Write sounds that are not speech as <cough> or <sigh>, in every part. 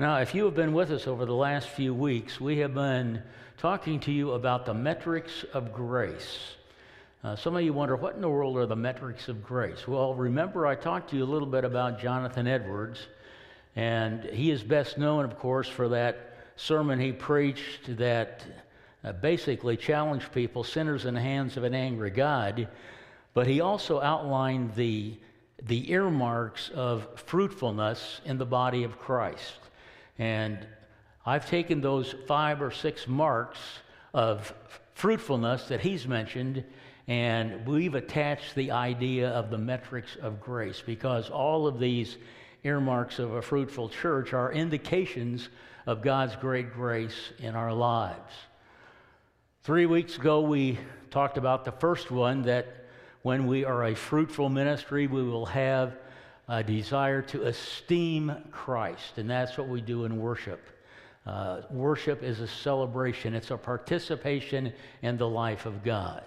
Now, if you have been with us over the last few weeks, we have been talking to you about the metrics of grace. Uh, some of you wonder, what in the world are the metrics of grace? Well, remember, I talked to you a little bit about Jonathan Edwards, and he is best known, of course, for that sermon he preached that uh, basically challenged people, sinners in the hands of an angry God. But he also outlined the, the earmarks of fruitfulness in the body of Christ. And I've taken those five or six marks of fruitfulness that he's mentioned, and we've attached the idea of the metrics of grace because all of these earmarks of a fruitful church are indications of God's great grace in our lives. Three weeks ago, we talked about the first one that when we are a fruitful ministry, we will have a desire to esteem Christ, and that's what we do in worship. Uh, worship is a celebration, it's a participation in the life of God.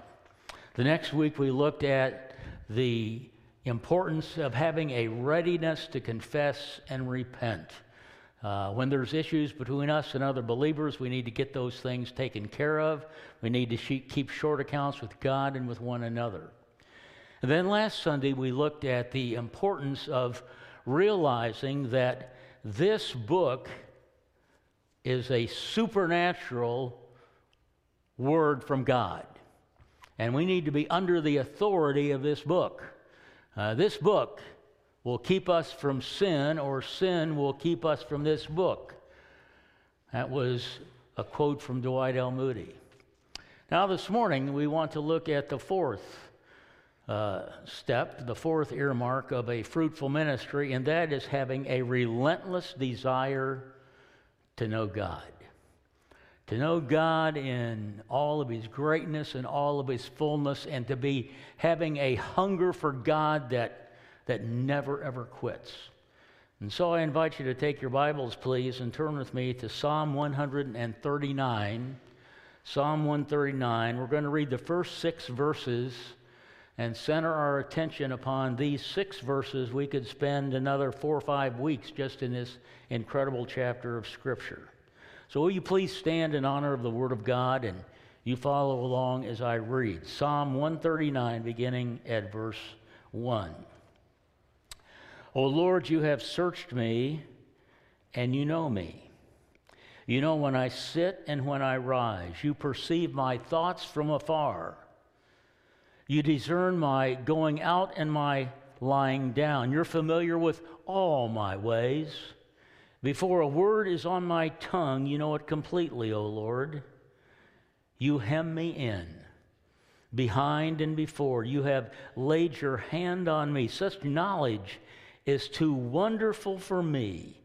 The next week, we looked at the importance of having a readiness to confess and repent. Uh, when there's issues between us and other believers, we need to get those things taken care of. We need to keep short accounts with God and with one another. And then last Sunday, we looked at the importance of realizing that this book is a supernatural word from God. And we need to be under the authority of this book. Uh, this book will keep us from sin, or sin will keep us from this book. That was a quote from Dwight L. Moody. Now, this morning, we want to look at the fourth uh, step, the fourth earmark of a fruitful ministry, and that is having a relentless desire to know God. To know God in all of His greatness and all of His fullness, and to be having a hunger for God that that never ever quits. And so I invite you to take your Bibles, please, and turn with me to Psalm 139. Psalm 139. We're going to read the first six verses and center our attention upon these six verses. We could spend another four or five weeks just in this incredible chapter of Scripture. So, will you please stand in honor of the Word of God and you follow along as I read? Psalm 139, beginning at verse 1. O Lord, you have searched me and you know me. You know when I sit and when I rise. You perceive my thoughts from afar. You discern my going out and my lying down. You're familiar with all my ways. Before a word is on my tongue, you know it completely, O Lord. You hem me in, behind and before. You have laid your hand on me. Such knowledge is too wonderful for me,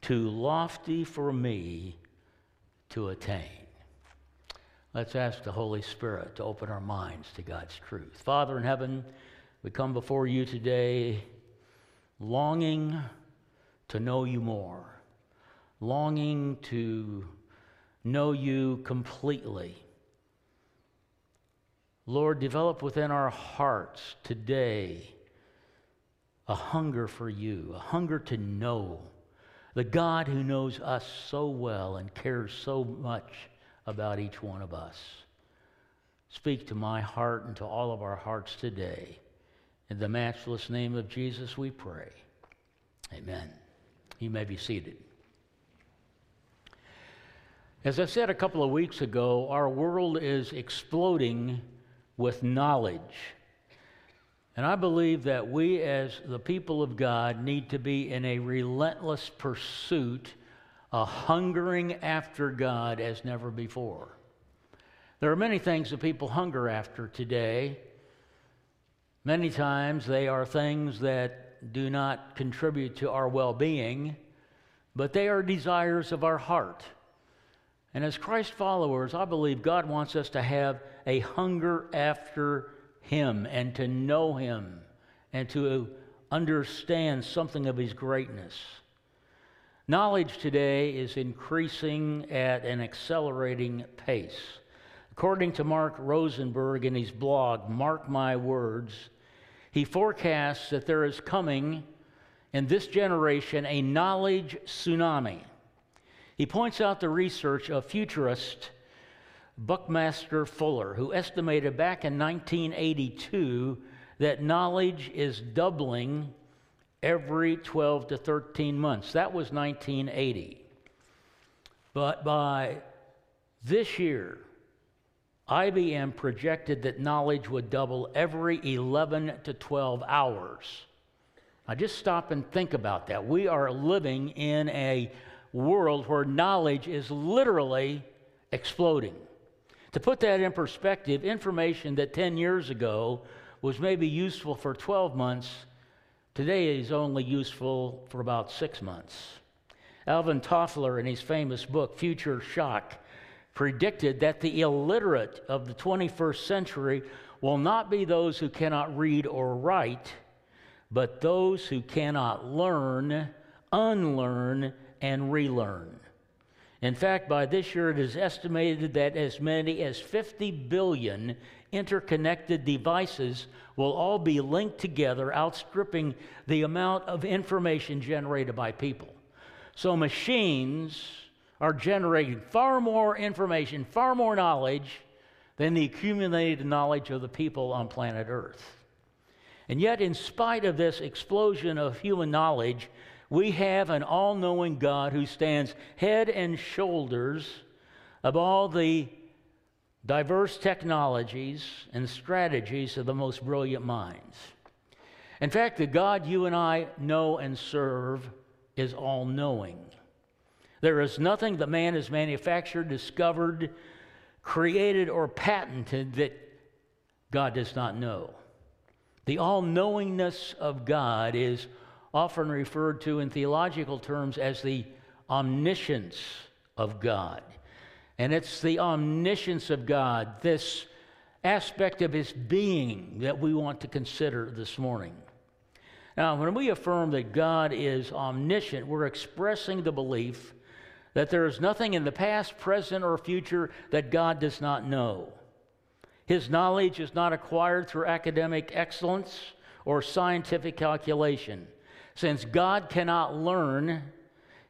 too lofty for me to attain. Let's ask the Holy Spirit to open our minds to God's truth. Father in heaven, we come before you today longing to know you more, longing to know you completely. Lord, develop within our hearts today a hunger for you, a hunger to know the God who knows us so well and cares so much about each one of us. Speak to my heart and to all of our hearts today. In the matchless name of Jesus, we pray. Amen. You may be seated. As I said a couple of weeks ago, our world is exploding with knowledge. And I believe that we, as the people of God, need to be in a relentless pursuit, a hungering after God as never before. There are many things that people hunger after today. Many times they are things that do not contribute to our well being, but they are desires of our heart. And as Christ followers, I believe God wants us to have a hunger after him and to know Him and to understand something of His greatness. Knowledge today is increasing at an accelerating pace. According to Mark Rosenberg in his blog, Mark My Words, he forecasts that there is coming in this generation a knowledge tsunami. He points out the research of futurist Buckminster Fuller, who estimated back in 1982 that knowledge is doubling every 12 to 13 months. That was 1980. But by this year, IBM projected that knowledge would double every 11 to 12 hours. Now, just stop and think about that. We are living in a world where knowledge is literally exploding. To put that in perspective, information that 10 years ago was maybe useful for 12 months today is only useful for about six months. Alvin Toffler, in his famous book, Future Shock, predicted that the illiterate of the 21st century will not be those who cannot read or write, but those who cannot learn, unlearn, and relearn. In fact, by this year, it is estimated that as many as 50 billion interconnected devices will all be linked together, outstripping the amount of information generated by people. So, machines are generating far more information, far more knowledge than the accumulated knowledge of the people on planet Earth. And yet, in spite of this explosion of human knowledge, we have an all knowing God who stands head and shoulders of all the diverse technologies and strategies of the most brilliant minds. In fact, the God you and I know and serve is all knowing. There is nothing that man has manufactured, discovered, created, or patented that God does not know. The all knowingness of God is often referred to in theological terms as the omniscience of God. And it's the omniscience of God, this aspect of his being, that we want to consider this morning. Now, when we affirm that God is omniscient, we're expressing the belief that there is nothing in the past, present, or future that God does not know. His knowledge is not acquired through academic excellence or scientific calculation. Since God cannot learn,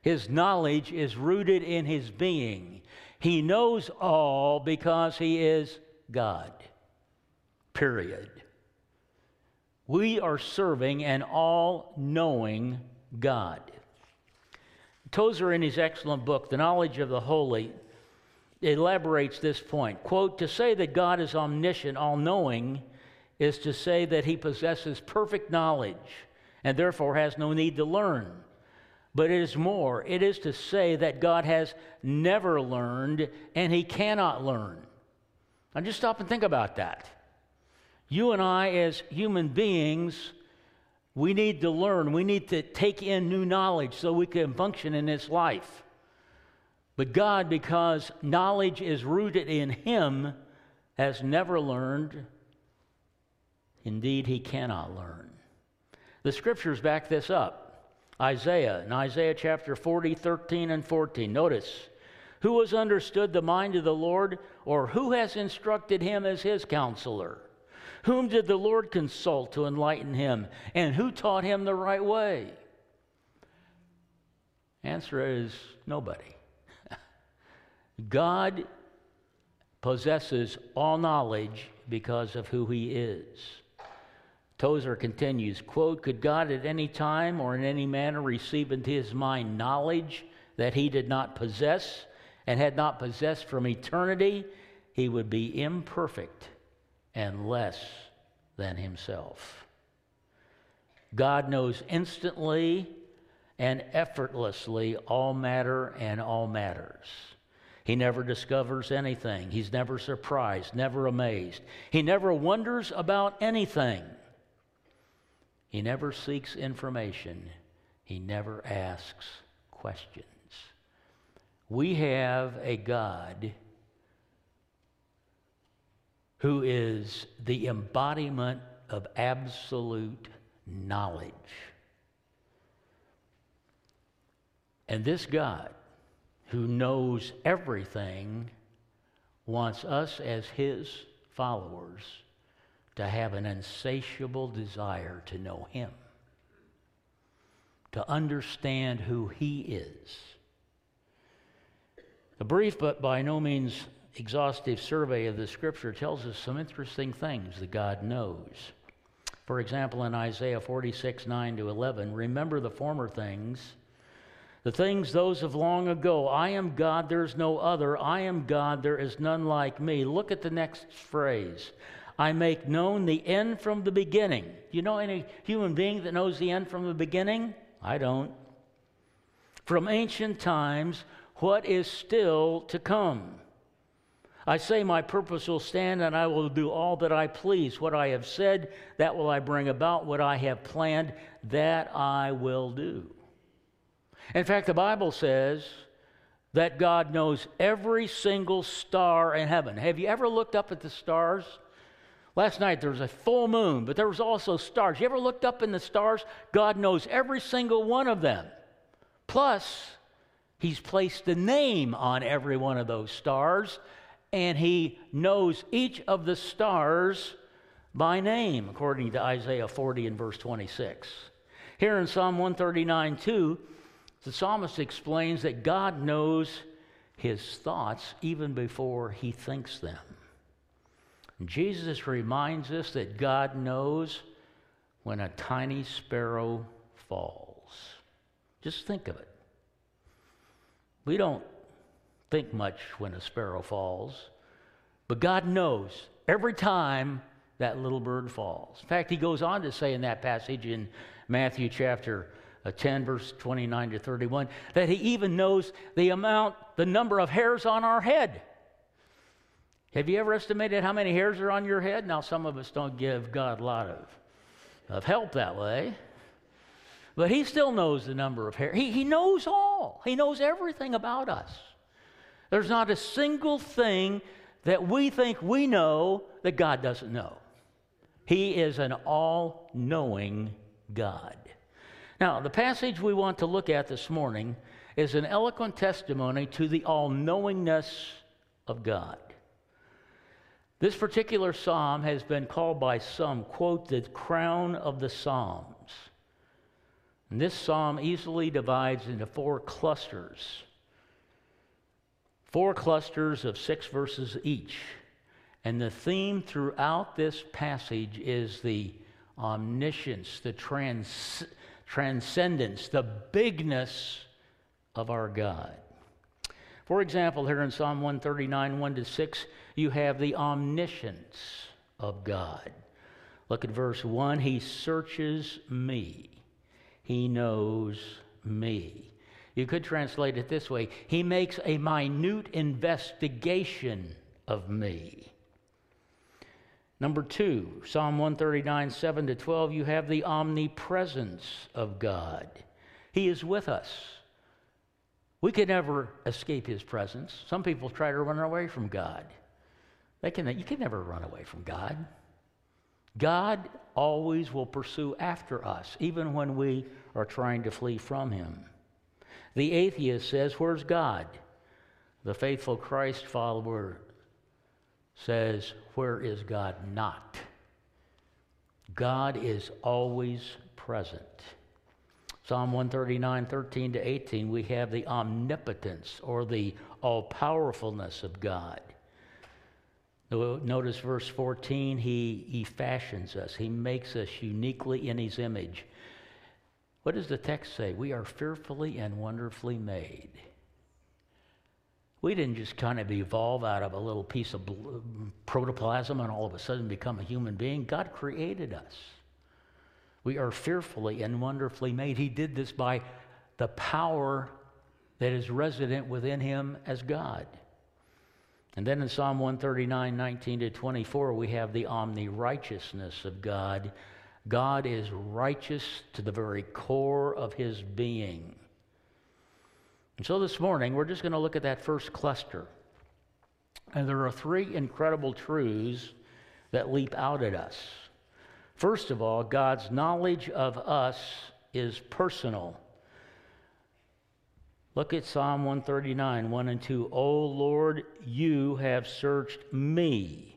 his knowledge is rooted in his being. He knows all because he is God. Period. We are serving an all knowing God. Tozer, in his excellent book, The Knowledge of the Holy, elaborates this point. Quote, to say that God is omniscient, all knowing, is to say that he possesses perfect knowledge and therefore has no need to learn. But it is more, it is to say that God has never learned and he cannot learn. Now just stop and think about that. You and I, as human beings, we need to learn. We need to take in new knowledge so we can function in this life. But God, because knowledge is rooted in Him, has never learned. Indeed, He cannot learn. The scriptures back this up. Isaiah, in Isaiah chapter 40, 13, and 14. Notice, who has understood the mind of the Lord, or who has instructed him as his counselor? Whom did the Lord consult to enlighten him? And who taught him the right way? Answer is nobody. <laughs> God possesses all knowledge because of who he is. Tozer continues, quote, Could God at any time or in any manner receive into his mind knowledge that he did not possess and had not possessed from eternity, he would be imperfect and less than himself. God knows instantly and effortlessly all matter and all matters. He never discovers anything. He's never surprised, never amazed. He never wonders about anything. He never seeks information, he never asks questions. We have a God who is the embodiment of absolute knowledge. And this God, who knows everything, wants us as his followers to have an insatiable desire to know Him, to understand who He is. A brief but by no means exhaustive survey of the scripture tells us some interesting things that God knows. For example, in Isaiah 46, 9 to 11, remember the former things, the things those of long ago. I am God, there is no other. I am God, there is none like me. Look at the next phrase. I make known the end from the beginning. You know any human being that knows the end from the beginning? I don't. From ancient times, what is still to come. I say, My purpose will stand, and I will do all that I please. What I have said, that will I bring about. What I have planned, that I will do. In fact, the Bible says that God knows every single star in heaven. Have you ever looked up at the stars? Last night there was a full moon, but there was also stars. You ever looked up in the stars? God knows every single one of them. Plus, He's placed a name on every one of those stars and he knows each of the stars by name, according to Isaiah 40 and verse 26. Here in Psalm 139 2, the psalmist explains that God knows his thoughts even before he thinks them. Jesus reminds us that God knows when a tiny sparrow falls. Just think of it. We don't think much when a sparrow falls, but God knows every time that little bird falls. In fact, he goes on to say in that passage in Matthew chapter uh, 10, verse 29 to 31, that he even knows the amount, the number of hairs on our head. Have you ever estimated how many hairs are on your head? Now, some of us don't give God a lot of, of help that way. But he still knows the number of hairs. He, he knows all, he knows everything about us. There's not a single thing that we think we know that God doesn't know. He is an all knowing God. Now, the passage we want to look at this morning is an eloquent testimony to the all knowingness of God. This particular psalm has been called by some, quote, the crown of the Psalms. And this psalm easily divides into four clusters four clusters of six verses each. And the theme throughout this passage is the omniscience, the trans- transcendence, the bigness of our God. For example, here in Psalm 139, 1 to 6, you have the omniscience of God. Look at verse 1 He searches me, He knows me. You could translate it this way He makes a minute investigation of me. Number two, Psalm 139, 7 to 12, you have the omnipresence of God. He is with us. We can never escape His presence. Some people try to run away from God. They can, you can never run away from God. God always will pursue after us, even when we are trying to flee from Him. The atheist says, Where's God? The faithful Christ follower says, Where is God not? God is always present. Psalm 139, 13 to 18, we have the omnipotence or the all powerfulness of God. Notice verse 14, he, he fashions us, he makes us uniquely in his image. What does the text say? We are fearfully and wonderfully made. We didn't just kind of evolve out of a little piece of protoplasm and all of a sudden become a human being. God created us. We are fearfully and wonderfully made. He did this by the power that is resident within him as God. And then in Psalm 139, 19 to 24, we have the omni righteousness of God God is righteous to the very core of his being. And so this morning, we're just going to look at that first cluster. And there are three incredible truths that leap out at us. First of all, God's knowledge of us is personal. Look at Psalm 139, 1 and 2. O Lord, you have searched me.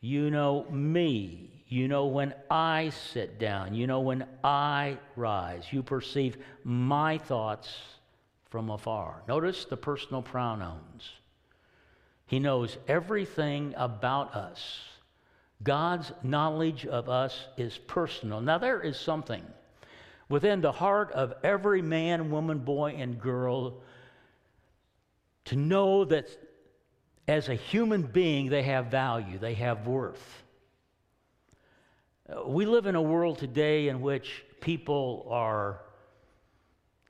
You know me. You know when I sit down. You know when I rise. You perceive my thoughts from afar. Notice the personal pronouns. He knows everything about us. God's knowledge of us is personal. Now, there is something within the heart of every man, woman, boy, and girl to know that as a human being, they have value, they have worth. Uh, we live in a world today in which people are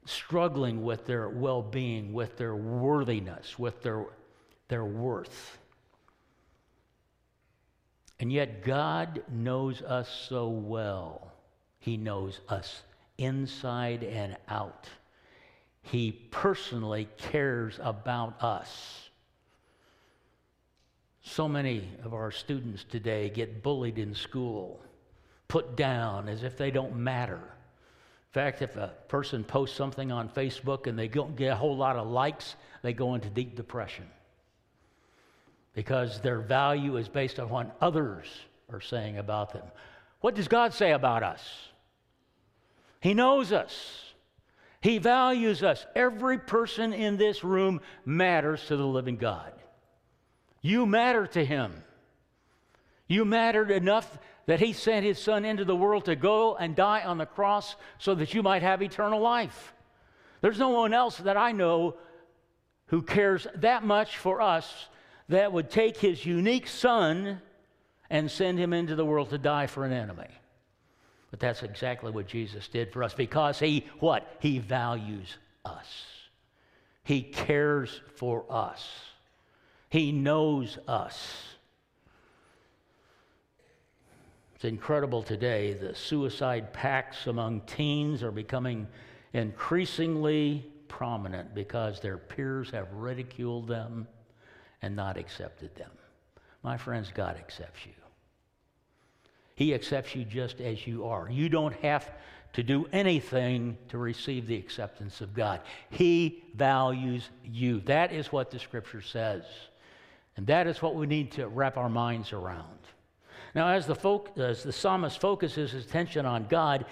struggling with their well being, with their worthiness, with their, their worth. And yet, God knows us so well. He knows us inside and out. He personally cares about us. So many of our students today get bullied in school, put down as if they don't matter. In fact, if a person posts something on Facebook and they don't get a whole lot of likes, they go into deep depression because their value is based on what others are saying about them. What does God say about us? He knows us. He values us. Every person in this room matters to the living God. You matter to Him. You mattered enough that He sent His Son into the world to go and die on the cross so that you might have eternal life. There's no one else that I know who cares that much for us that would take His unique Son and send Him into the world to die for an enemy. But that's exactly what Jesus did for us because he what? He values us. He cares for us. He knows us. It's incredible today. The suicide pacts among teens are becoming increasingly prominent because their peers have ridiculed them and not accepted them. My friends, God accepts you. He accepts you just as you are. You don't have to do anything to receive the acceptance of God. He values you. That is what the scripture says. And that is what we need to wrap our minds around. Now, as the, folk, as the psalmist focuses his attention on God,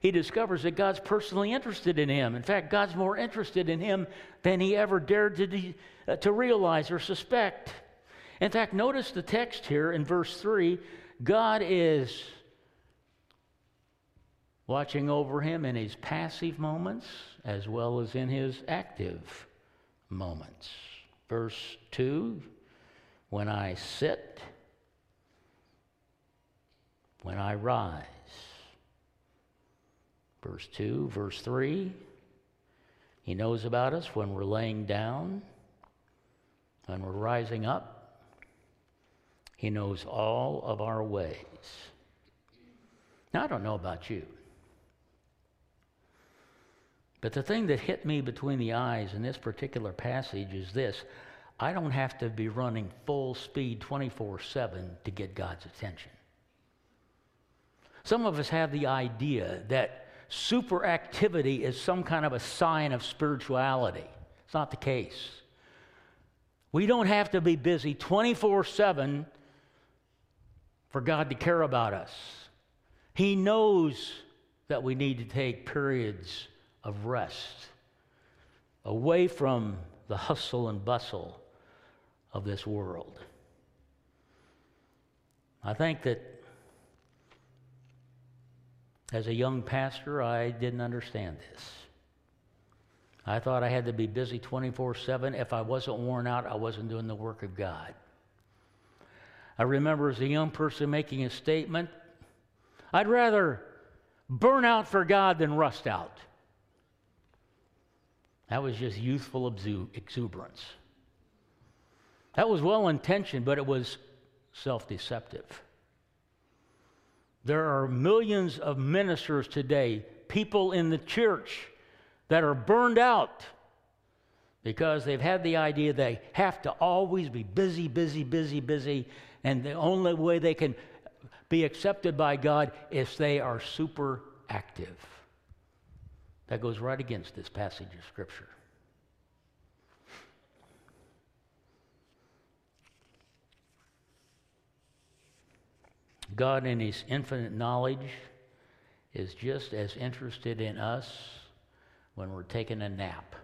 he discovers that God's personally interested in him. In fact, God's more interested in him than he ever dared to, de- uh, to realize or suspect. In fact, notice the text here in verse 3 God is watching over him in his passive moments as well as in his active moments. Verse 2 When I sit, when I rise. Verse 2, verse 3 He knows about us when we're laying down, when we're rising up, he knows all of our ways. Now, I don't know about you, but the thing that hit me between the eyes in this particular passage is this I don't have to be running full speed 24 7 to get God's attention. Some of us have the idea that super activity is some kind of a sign of spirituality. It's not the case. We don't have to be busy 24 7 for God to care about us. He knows that we need to take periods of rest away from the hustle and bustle of this world. I think that as a young pastor, I didn't understand this. I thought I had to be busy 24 7. If I wasn't worn out, I wasn't doing the work of God. I remember as a young person making a statement I'd rather burn out for God than rust out. That was just youthful exuberance. That was well intentioned, but it was self deceptive. There are millions of ministers today, people in the church, that are burned out because they've had the idea they have to always be busy, busy, busy, busy, and the only way they can be accepted by God is they are super active. That goes right against this passage of Scripture. God, in His infinite knowledge, is just as interested in us when we're taking a nap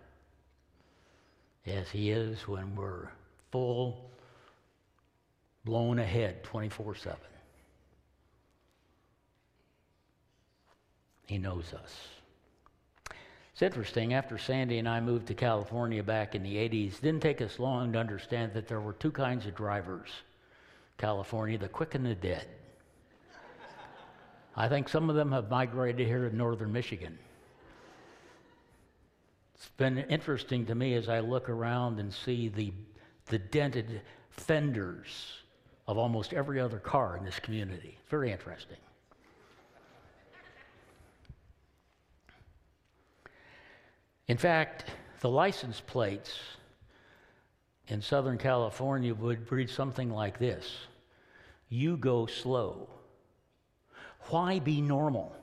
as He is when we're full, blown ahead 24 7. He knows us. It's interesting, after Sandy and I moved to California back in the 80s, it didn't take us long to understand that there were two kinds of drivers California the quick and the dead. I think some of them have migrated here to northern Michigan. It's been interesting to me as I look around and see the, the dented fenders of almost every other car in this community. Very interesting. In fact, the license plates in Southern California would read something like this You go slow. Why be normal?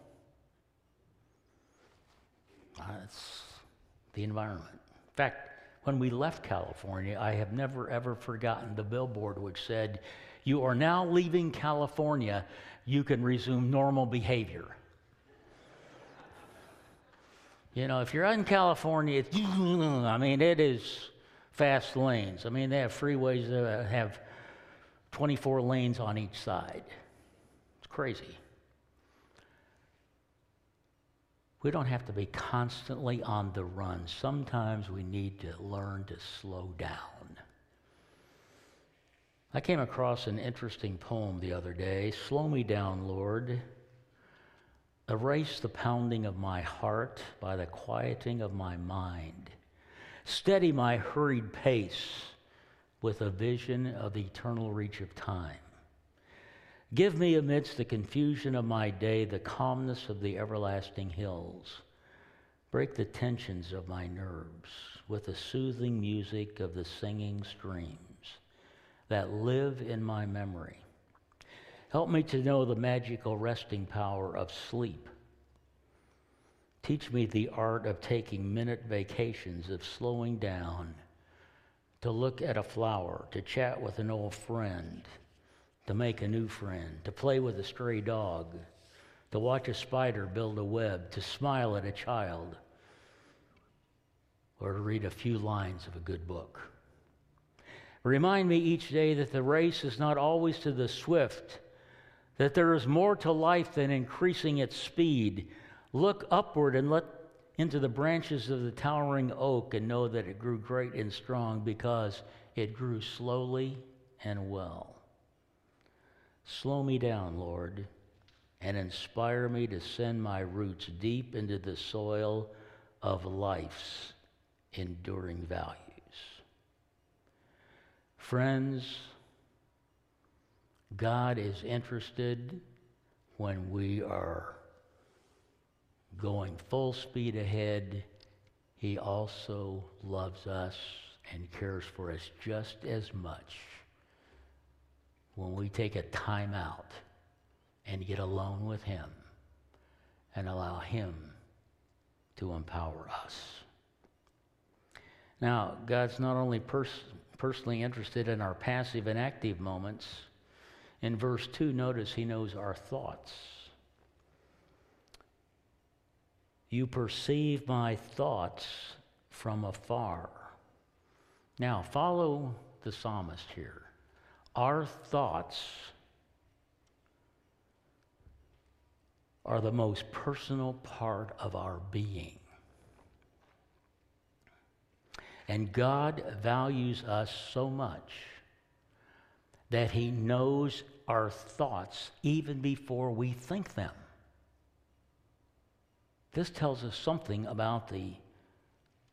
Ah, that's the environment. In fact, when we left California, I have never ever forgotten the billboard which said, You are now leaving California, you can resume normal behavior. You know, if you're out in California, <laughs> I mean, it is fast lanes. I mean, they have freeways that have 24 lanes on each side. It's crazy. We don't have to be constantly on the run. Sometimes we need to learn to slow down. I came across an interesting poem the other day Slow me down, Lord. Erase the pounding of my heart by the quieting of my mind. Steady my hurried pace with a vision of the eternal reach of time. Give me amidst the confusion of my day the calmness of the everlasting hills. Break the tensions of my nerves with the soothing music of the singing streams that live in my memory. Help me to know the magical resting power of sleep. Teach me the art of taking minute vacations, of slowing down, to look at a flower, to chat with an old friend, to make a new friend, to play with a stray dog, to watch a spider build a web, to smile at a child, or to read a few lines of a good book. Remind me each day that the race is not always to the swift that there is more to life than increasing its speed. Look upward and look into the branches of the towering oak and know that it grew great and strong because it grew slowly and well. Slow me down, Lord, and inspire me to send my roots deep into the soil of life's enduring values. Friends, God is interested when we are going full speed ahead. He also loves us and cares for us just as much when we take a time out and get alone with Him and allow Him to empower us. Now, God's not only pers- personally interested in our passive and active moments in verse 2, notice he knows our thoughts. You perceive my thoughts from afar. Now, follow the psalmist here. Our thoughts are the most personal part of our being. And God values us so much that He knows our thoughts even before we think them. This tells us something about the,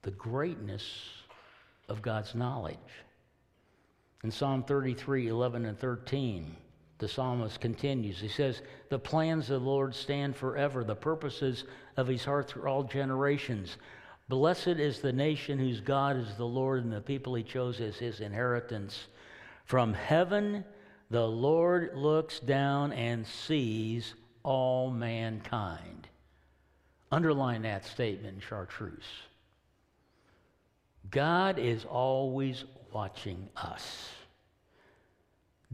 the greatness of God's knowledge. In Psalm 33 11 and 13, the psalmist continues. He says, The plans of the Lord stand forever, the purposes of his heart through all generations. Blessed is the nation whose God is the Lord, and the people he chose as his inheritance. From heaven, the Lord looks down and sees all mankind. Underline that statement, chartreuse. God is always watching us.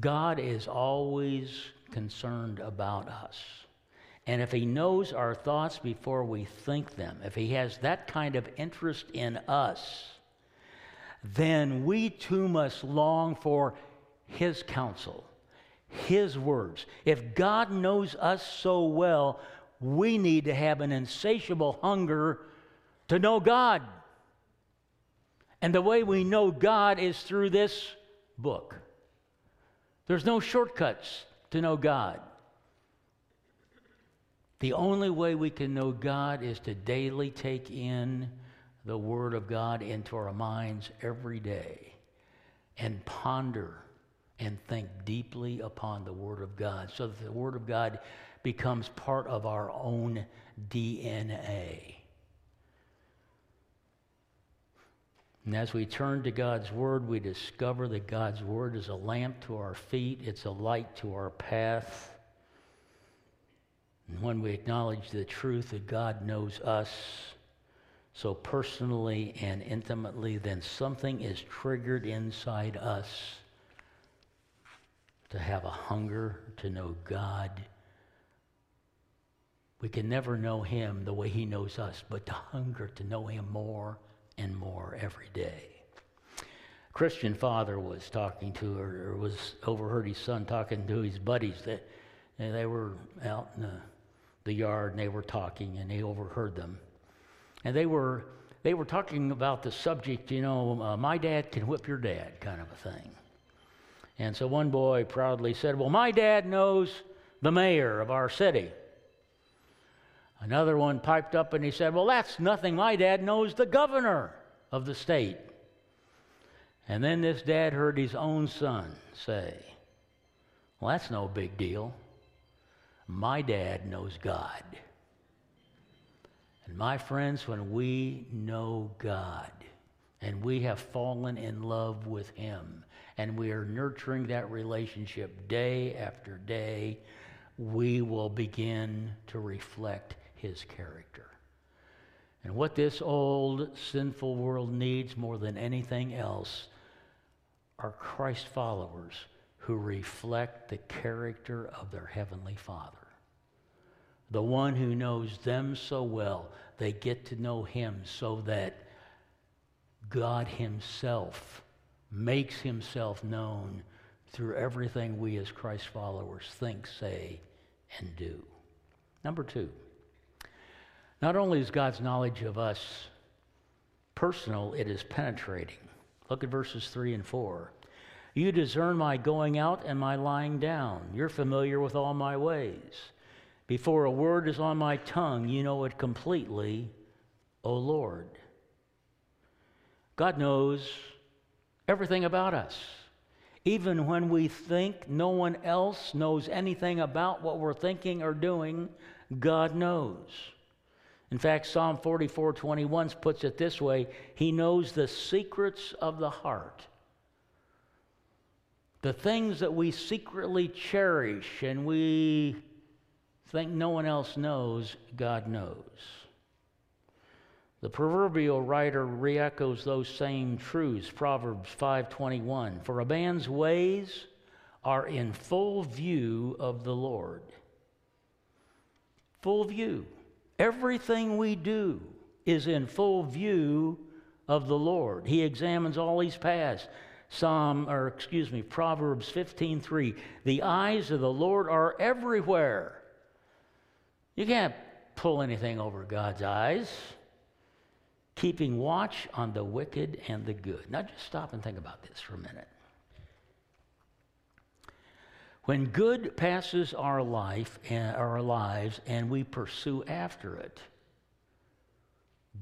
God is always concerned about us. And if He knows our thoughts before we think them, if He has that kind of interest in us, then we too must long for His counsel, His words. If God knows us so well, we need to have an insatiable hunger to know God. And the way we know God is through this book. There's no shortcuts to know God. The only way we can know God is to daily take in the Word of God into our minds every day and ponder and think deeply upon the Word of God so that the Word of God becomes part of our own DNA. And as we turn to God's Word, we discover that God's Word is a lamp to our feet, it's a light to our path. And when we acknowledge the truth that God knows us so personally and intimately, then something is triggered inside us to have a hunger to know God. We can never know Him the way He knows us, but to hunger to know Him more and more every day. Christian father was talking to, or, or was overheard his son talking to his buddies. That they were out in the, the yard and they were talking, and he overheard them. And they were they were talking about the subject, you know, uh, my dad can whip your dad, kind of a thing. And so one boy proudly said, Well, my dad knows the mayor of our city. Another one piped up and he said, Well, that's nothing. My dad knows the governor of the state. And then this dad heard his own son say, Well, that's no big deal. My dad knows God. And my friends, when we know God and we have fallen in love with Him and we are nurturing that relationship day after day, we will begin to reflect his character. And what this old sinful world needs more than anything else are Christ followers who reflect the character of their Heavenly Father. The one who knows them so well, they get to know Him so that God Himself makes Himself known through everything we as Christ followers think, say, and do. Number two. Not only is God's knowledge of us personal, it is penetrating. Look at verses 3 and 4. You discern my going out and my lying down. You're familiar with all my ways. Before a word is on my tongue, you know it completely, O Lord. God knows everything about us. Even when we think no one else knows anything about what we're thinking or doing, God knows. In fact, Psalm 44 21 puts it this way He knows the secrets of the heart. The things that we secretly cherish and we think no one else knows, God knows. The proverbial writer re-echoes those same truths, Proverbs 5:21, for a man's ways are in full view of the Lord. Full view. Everything we do is in full view of the Lord. He examines all He's past. Psalm, or excuse me, Proverbs 15:3. The eyes of the Lord are everywhere. You can't pull anything over God's eyes. Keeping watch on the wicked and the good. Now just stop and think about this for a minute. When good passes our life and our lives and we pursue after it,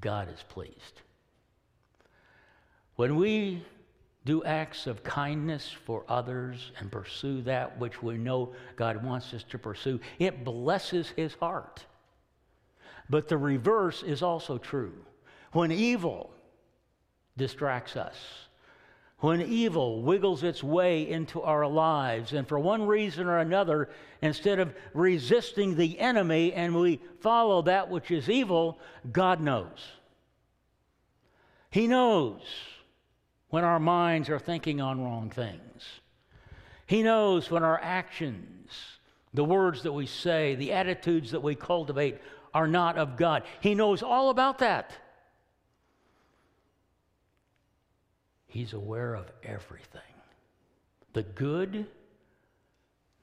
God is pleased. When we do acts of kindness for others and pursue that which we know God wants us to pursue, it blesses his heart. But the reverse is also true. When evil distracts us, when evil wiggles its way into our lives, and for one reason or another, instead of resisting the enemy and we follow that which is evil, God knows. He knows when our minds are thinking on wrong things. He knows when our actions, the words that we say, the attitudes that we cultivate are not of God. He knows all about that. He's aware of everything the good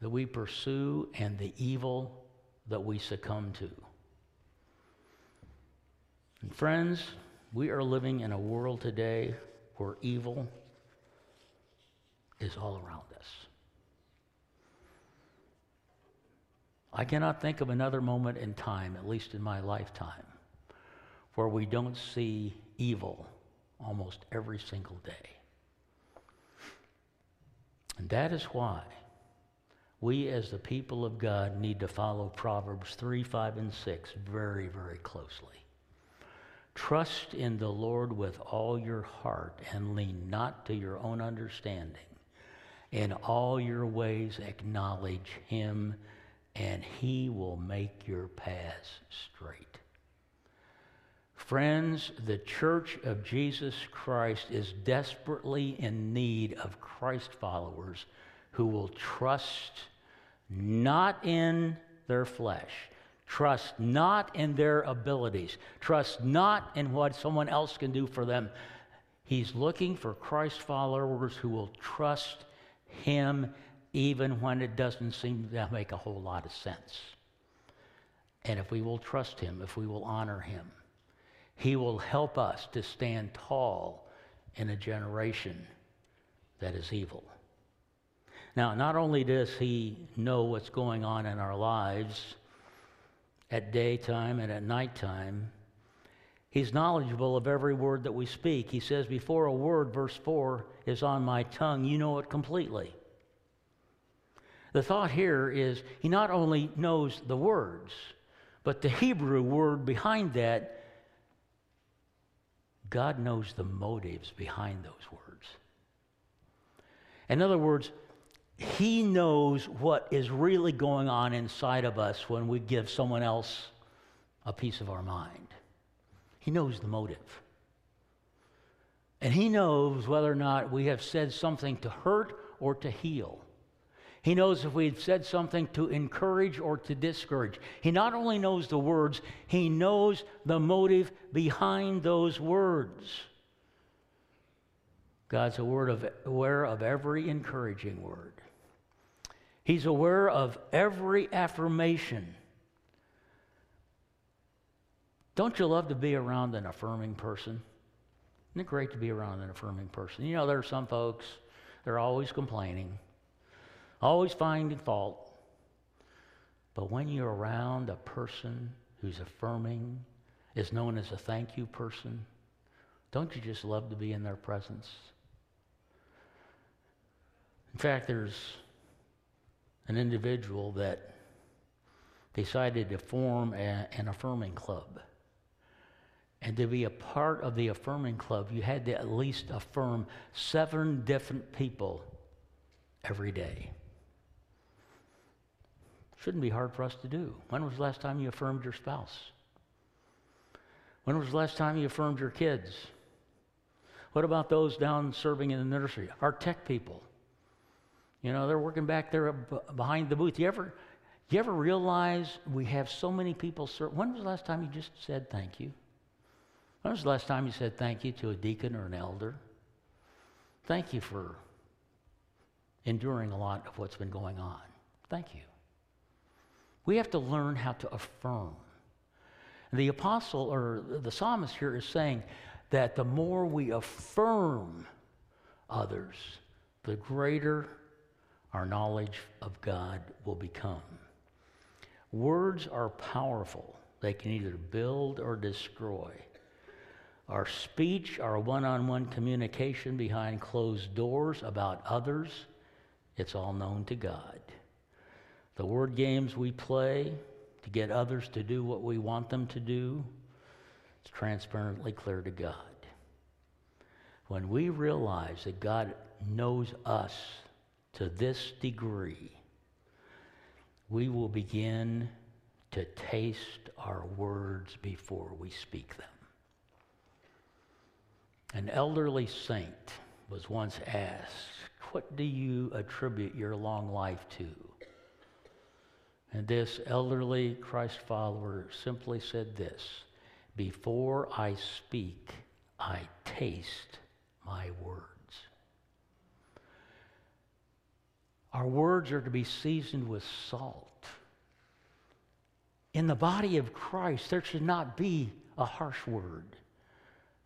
that we pursue and the evil that we succumb to. And friends, we are living in a world today where evil is all around us. I cannot think of another moment in time, at least in my lifetime, where we don't see evil almost every single day. And that is why we, as the people of God, need to follow Proverbs 3, 5, and 6 very, very closely. Trust in the Lord with all your heart and lean not to your own understanding. In all your ways, acknowledge Him, and He will make your paths straight. Friends, the church of Jesus Christ is desperately in need of Christ followers who will trust not in their flesh, trust not in their abilities, trust not in what someone else can do for them. He's looking for Christ followers who will trust Him even when it doesn't seem to make a whole lot of sense. And if we will trust Him, if we will honor Him, He will help us to stand tall in a generation that is evil. Now, not only does he know what's going on in our lives at daytime and at nighttime, he's knowledgeable of every word that we speak. He says, Before a word, verse 4, is on my tongue, you know it completely. The thought here is he not only knows the words, but the Hebrew word behind that, God knows the motives behind those words. In other words, he knows what is really going on inside of us when we give someone else a piece of our mind. He knows the motive. And He knows whether or not we have said something to hurt or to heal. He knows if we've said something to encourage or to discourage. He not only knows the words, He knows the motive behind those words. God's aware of every encouraging word. He's aware of every affirmation. Don't you love to be around an affirming person? Isn't it great to be around an affirming person? You know, there are some folks, they're always complaining, always finding fault. But when you're around a person who's affirming, is known as a thank you person, don't you just love to be in their presence? In fact, there's an individual that decided to form a, an affirming club. And to be a part of the affirming club, you had to at least affirm seven different people every day. Shouldn't be hard for us to do. When was the last time you affirmed your spouse? When was the last time you affirmed your kids? What about those down serving in the nursery? Our tech people. You know, they're working back there behind the booth. You ever, you ever realize we have so many people serve? When was the last time you just said thank you? When was the last time you said thank you to a deacon or an elder? Thank you for enduring a lot of what's been going on. Thank you. We have to learn how to affirm. The apostle or the psalmist here is saying that the more we affirm others, the greater our knowledge of God will become. Words are powerful, they can either build or destroy. Our speech, our one on one communication behind closed doors about others, it's all known to God. The word games we play to get others to do what we want them to do, it's transparently clear to God. When we realize that God knows us to this degree, we will begin to taste our words before we speak them. An elderly saint was once asked, What do you attribute your long life to? And this elderly Christ follower simply said this Before I speak, I taste my words. Our words are to be seasoned with salt. In the body of Christ, there should not be a harsh word.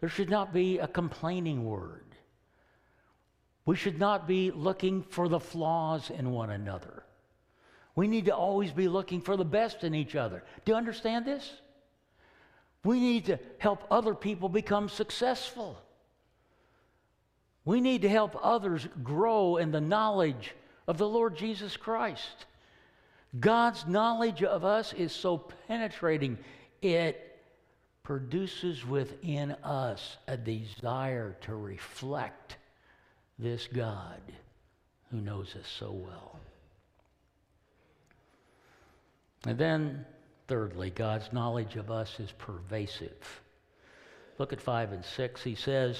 There should not be a complaining word. We should not be looking for the flaws in one another. We need to always be looking for the best in each other. Do you understand this? We need to help other people become successful. We need to help others grow in the knowledge of the Lord Jesus Christ. God's knowledge of us is so penetrating, it produces within us a desire to reflect this God who knows us so well. And then, thirdly, God's knowledge of us is pervasive. Look at 5 and 6. He says,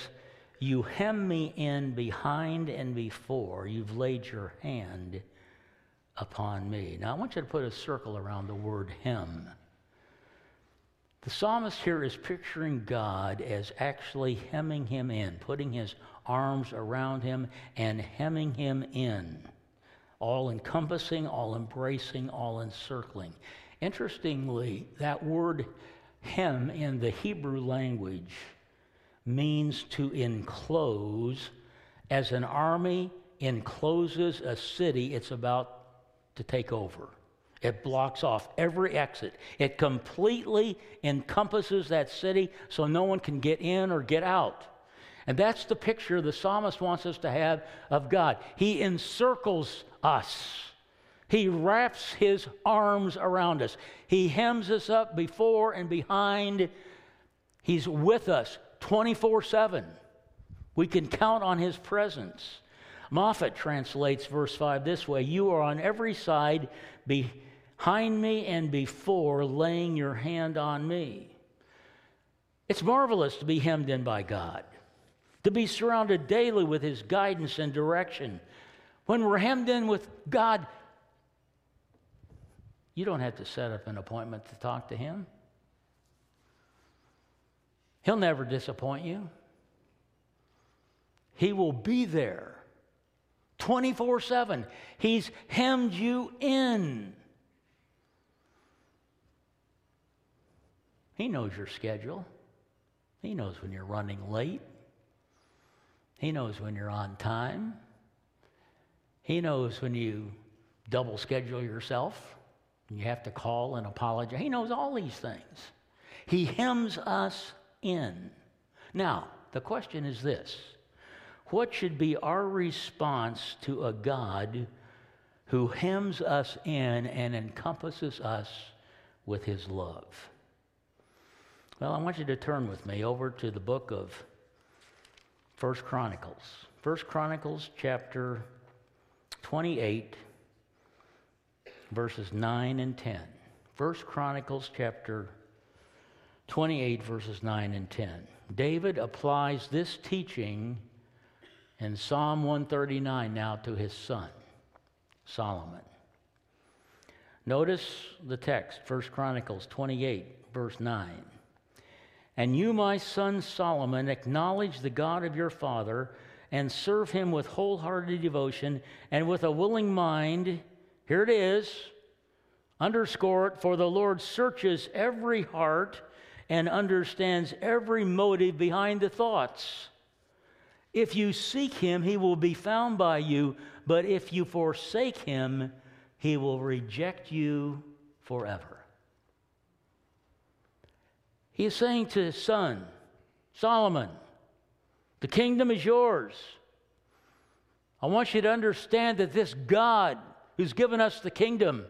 You hem me in behind and before, you've laid your hand upon me. Now, I want you to put a circle around the word hem. The psalmist here is picturing God as actually hemming him in, putting his arms around him and hemming him in, all encompassing, all embracing, all encircling. Interestingly, that word hem in the Hebrew language means to enclose. As an army encloses a city it's about to take over. It blocks off every exit. It completely encompasses that city so no one can get in or get out. And that's the picture the psalmist wants us to have of God. He encircles us, He wraps His arms around us, He hems us up before and behind. He's with us 24 7. We can count on His presence. Moffatt translates verse 5 this way You are on every side. Behind me and before, laying your hand on me. It's marvelous to be hemmed in by God, to be surrounded daily with His guidance and direction. When we're hemmed in with God, you don't have to set up an appointment to talk to Him. He'll never disappoint you. He will be there 24 7. He's hemmed you in. He knows your schedule. He knows when you're running late. He knows when you're on time. He knows when you double schedule yourself and you have to call and apologize. He knows all these things. He hems us in. Now, the question is this What should be our response to a God who hems us in and encompasses us with his love? Well, I want you to turn with me over to the book of First Chronicles. First Chronicles chapter 28 verses 9 and 10. First Chronicles chapter 28 verses 9 and 10. David applies this teaching in Psalm 139 now to his son, Solomon. Notice the text, First Chronicles 28 verse 9. And you, my son Solomon, acknowledge the God of your father and serve him with wholehearted devotion and with a willing mind. Here it is. Underscore it, for the Lord searches every heart and understands every motive behind the thoughts. If you seek him, he will be found by you, but if you forsake him, he will reject you forever. He is saying to his son, Solomon, the kingdom is yours. I want you to understand that this God who's given us the kingdom,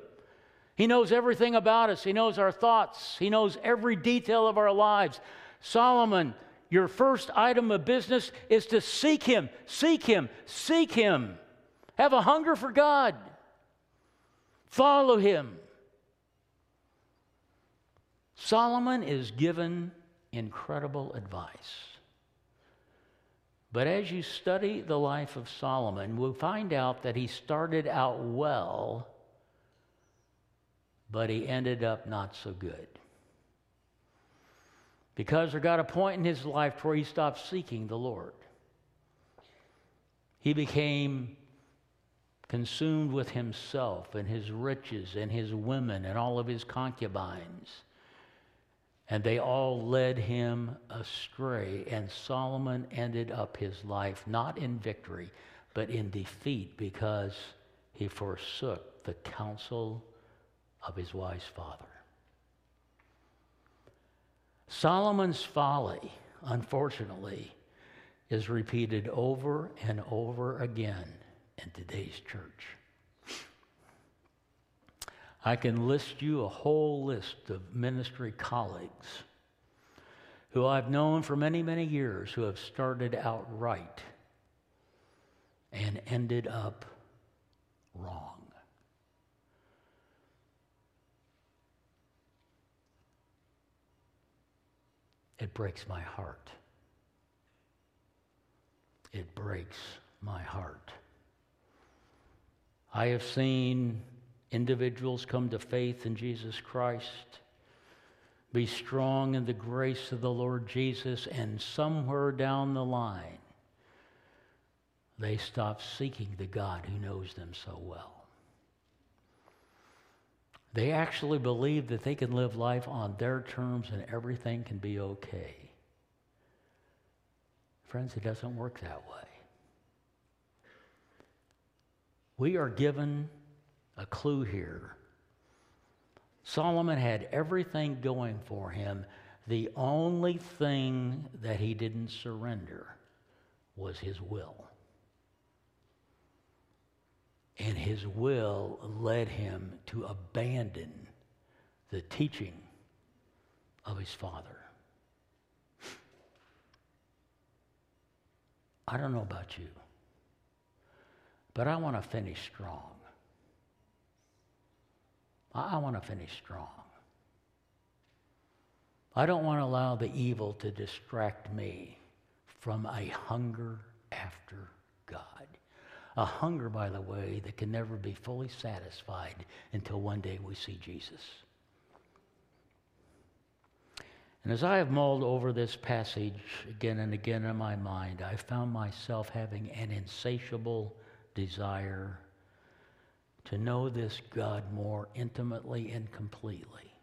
He knows everything about us. He knows our thoughts. He knows every detail of our lives. Solomon, your first item of business is to seek Him, seek Him, seek Him. Have a hunger for God. Follow Him. Solomon is given incredible advice. But as you study the life of Solomon, we'll find out that he started out well, but he ended up not so good. Because there got a point in his life where he stopped seeking the Lord. He became consumed with himself and his riches and his women and all of his concubines. And they all led him astray, and Solomon ended up his life not in victory, but in defeat because he forsook the counsel of his wise father. Solomon's folly, unfortunately, is repeated over and over again in today's church. I can list you a whole list of ministry colleagues who I've known for many, many years who have started out right and ended up wrong. It breaks my heart. It breaks my heart. I have seen individuals come to faith in Jesus Christ, be strong in the grace of the Lord Jesus, and somewhere down the line, they stop seeking the God who knows them so well. They actually believe that they can live life on their terms and everything can be okay. Friends, it doesn't work that way. We are given a clue here. Solomon had everything going for him. The only thing that he didn't surrender was his will. And his will led him to abandon the teaching of his father. I don't know about you. But I want to finish strong. I, want to finish strong. I don't want to allow the evil to distract me from a hunger after God. A hunger, by the way, that can never be fully satisfied until one day we see Jesus. And as I have mulled over this passage again and again in my mind, I found myself having an insatiable desire to know this God more intimately and completely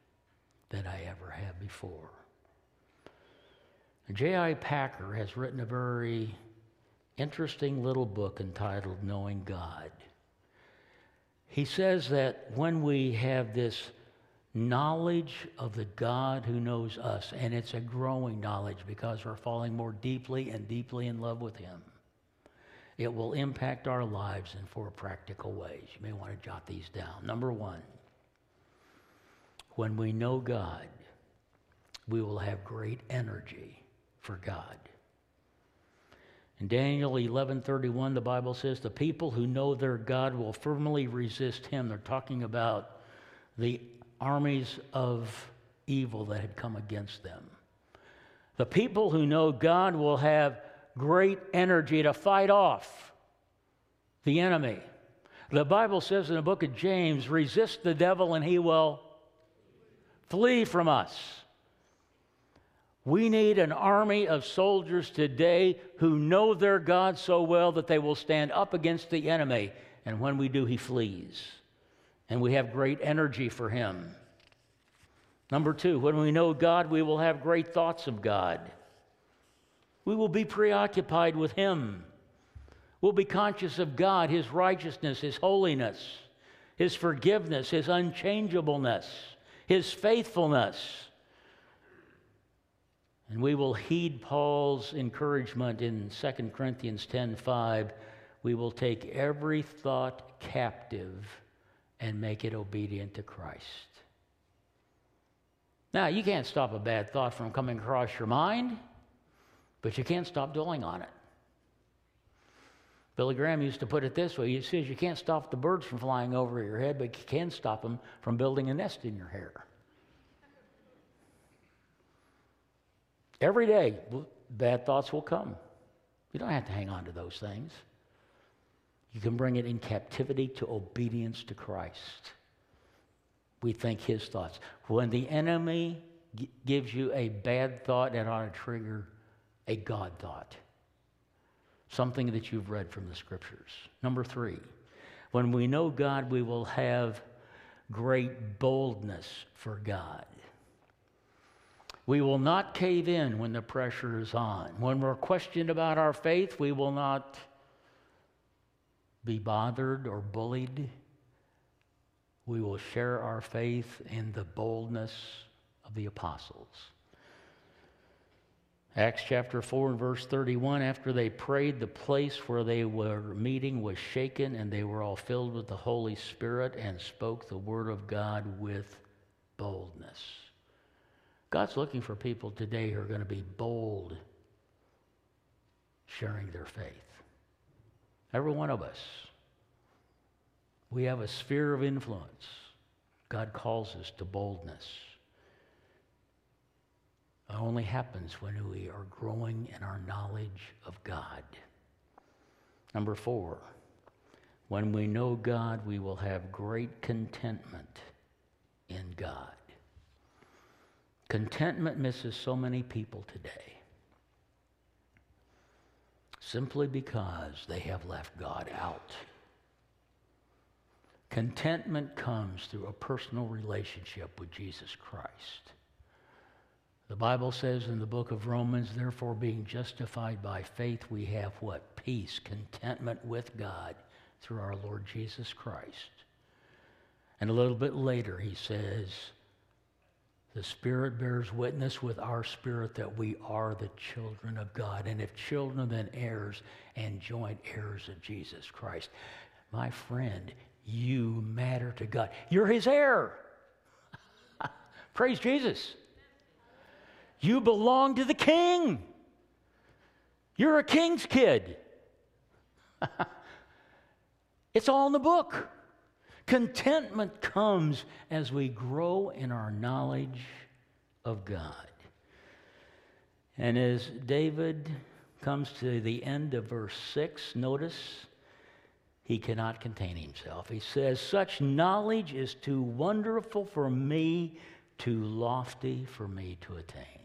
than I ever have before. J.I. Packer has written a very interesting little book entitled Knowing God. He says that when we have this knowledge of the God who knows us, and it's a growing knowledge because we're falling more deeply and deeply in love with Him it will impact our lives in four practical ways. You may want to jot these down. Number one, when we know God, we will have great energy for God. In Daniel 11:31 the Bible says the people who know their God will firmly resist him. They're talking about the armies of evil that had come against them. The people who know God will have great energy to fight off the enemy. The Bible says in the book of James resist the devil and he will flee from us. We need an army of soldiers today who know their God so well that they will stand up against the enemy. And when we do, he flees. And we have great energy for him. Number two, when we know God, we will have great thoughts of God. We will be preoccupied with Him. We'll be conscious of God, His righteousness, His holiness, His forgiveness, His unchangeableness, His faithfulness. And we will heed Paul's encouragement in 2 Corinthians 10:5. We will take every thought captive and make it obedient to Christ. Now, you can't stop a bad thought from coming across your mind. But you can't stop dwelling on it. Billy Graham used to put it this way he says, You can't stop the birds from flying over your head, but you can stop them from building a nest in your hair. Every day, bad thoughts will come. You don't have to hang on to those things. You can bring it in captivity to obedience to Christ. We think his thoughts. When the enemy g- gives you a bad thought and on a trigger, a God thought, something that you've read from the scriptures. Number three, When we know God, we will have great boldness for God. We will not cave in when the pressure is on. When we're questioned about our faith, we will not be bothered or bullied. We will share our faith in the boldness of the apostles. Acts chapter 4 and verse 31 after they prayed, the place where they were meeting was shaken, and they were all filled with the Holy Spirit and spoke the word of God with boldness. God's looking for people today who are going to be bold sharing their faith. Every one of us. We have a sphere of influence. God calls us to boldness. It only happens when we are growing in our knowledge of God. Number four, when we know God, we will have great contentment in God. Contentment misses so many people today simply because they have left God out. Contentment comes through a personal relationship with Jesus Christ. The Bible says in the book of Romans, therefore, being justified by faith, we have what? Peace, contentment with God through our Lord Jesus Christ. And a little bit later, he says, the Spirit bears witness with our spirit that we are the children of God. And if children, then heirs and joint heirs of Jesus Christ. My friend, you matter to God. You're his heir. <laughs> Praise Jesus. You belong to the king. You're a king's kid. <laughs> it's all in the book. Contentment comes as we grow in our knowledge of God. And as David comes to the end of verse 6, notice he cannot contain himself. He says, Such knowledge is too wonderful for me, too lofty for me to attain.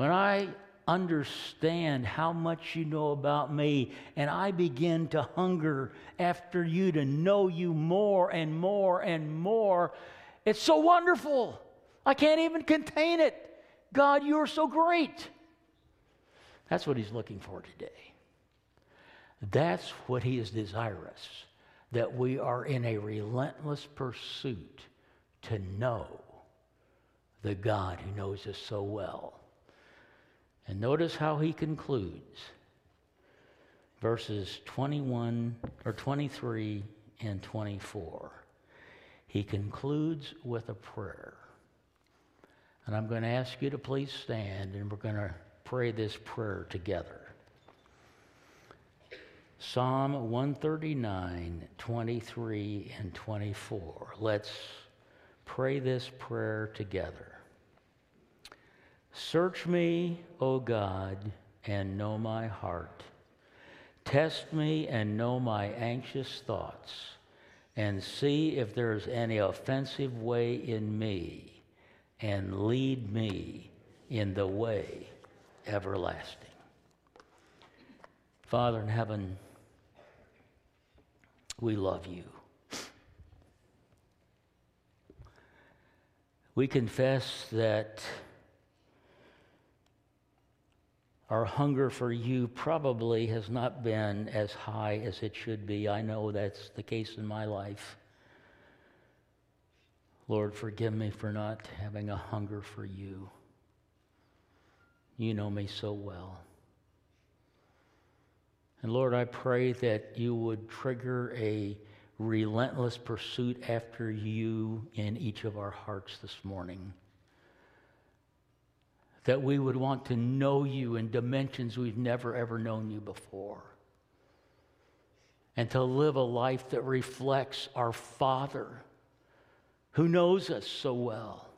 When I understand how much you know about me, and I begin to hunger after you to know you more and more and more, it's so wonderful. I can't even contain it. God, you are so great. That's what he's looking for today. That's what he is desirous, that we are in a relentless pursuit to know the God who knows us so well. And notice how he concludes verses 21 or 23 and 24. He concludes with a prayer. And I'm going to ask you to please stand and we're going to pray this prayer together. Psalm 139, 23, and 24. Let's pray this prayer together. Search me, O God, and know my heart. Test me and know my anxious thoughts, and see if there's any offensive way in me, and lead me in the way everlasting. Father in heaven, we love you. We confess that our hunger for you probably has not been as high as it should be. I know that's the case in my life. Lord, forgive me for not having a hunger for you. You know me so well. And Lord, I pray that you would trigger a relentless pursuit after you in each of our hearts this morning. That we would want to know you in dimensions we've never, ever known you before. And to live a life that reflects our Father who knows us so well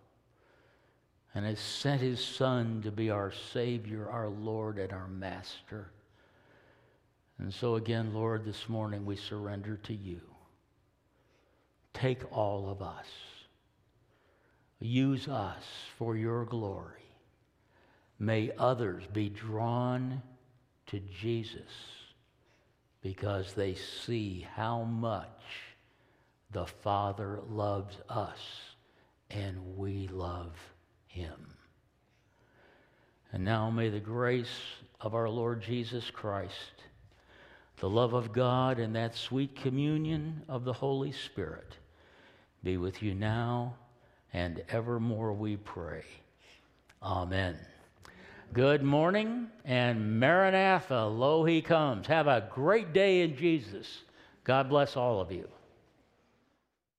and has sent his Son to be our Savior, our Lord, and our Master. And so, again, Lord, this morning we surrender to you. Take all of us, use us for your glory. May others be drawn to Jesus because they see how much the Father loves us and we love him. And now may the grace of our Lord Jesus Christ, the love of God, and that sweet communion of the Holy Spirit be with you now and evermore, we pray. Amen. Good morning and Maranatha, lo, he comes. Have a great day in Jesus. God bless all of you.